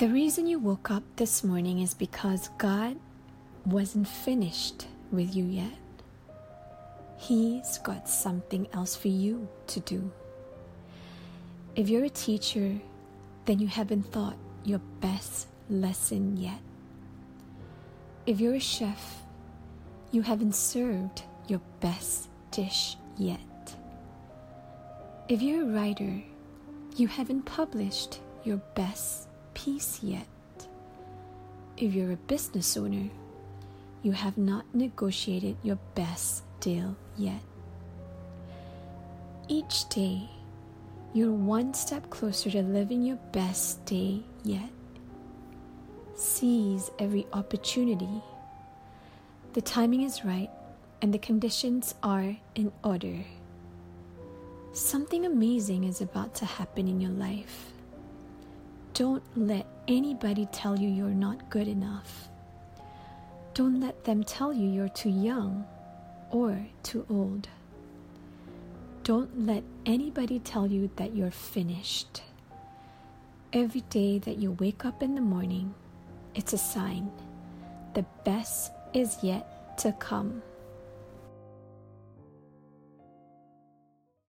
The reason you woke up this morning is because God wasn't finished with you yet. He's got something else for you to do. If you're a teacher, then you haven't thought your best lesson yet. If you're a chef, you haven't served your best dish yet. If you're a writer, you haven't published your best piece yet. If you're a business owner, you have not negotiated your best deal yet. Each day, you're one step closer to living your best day yet. Seize every opportunity. The timing is right and the conditions are in order. Something amazing is about to happen in your life. Don't let anybody tell you you're not good enough. Don't let them tell you you're too young or too old. Don't let anybody tell you that you're finished. Every day that you wake up in the morning, it's a sign. The best is yet to come.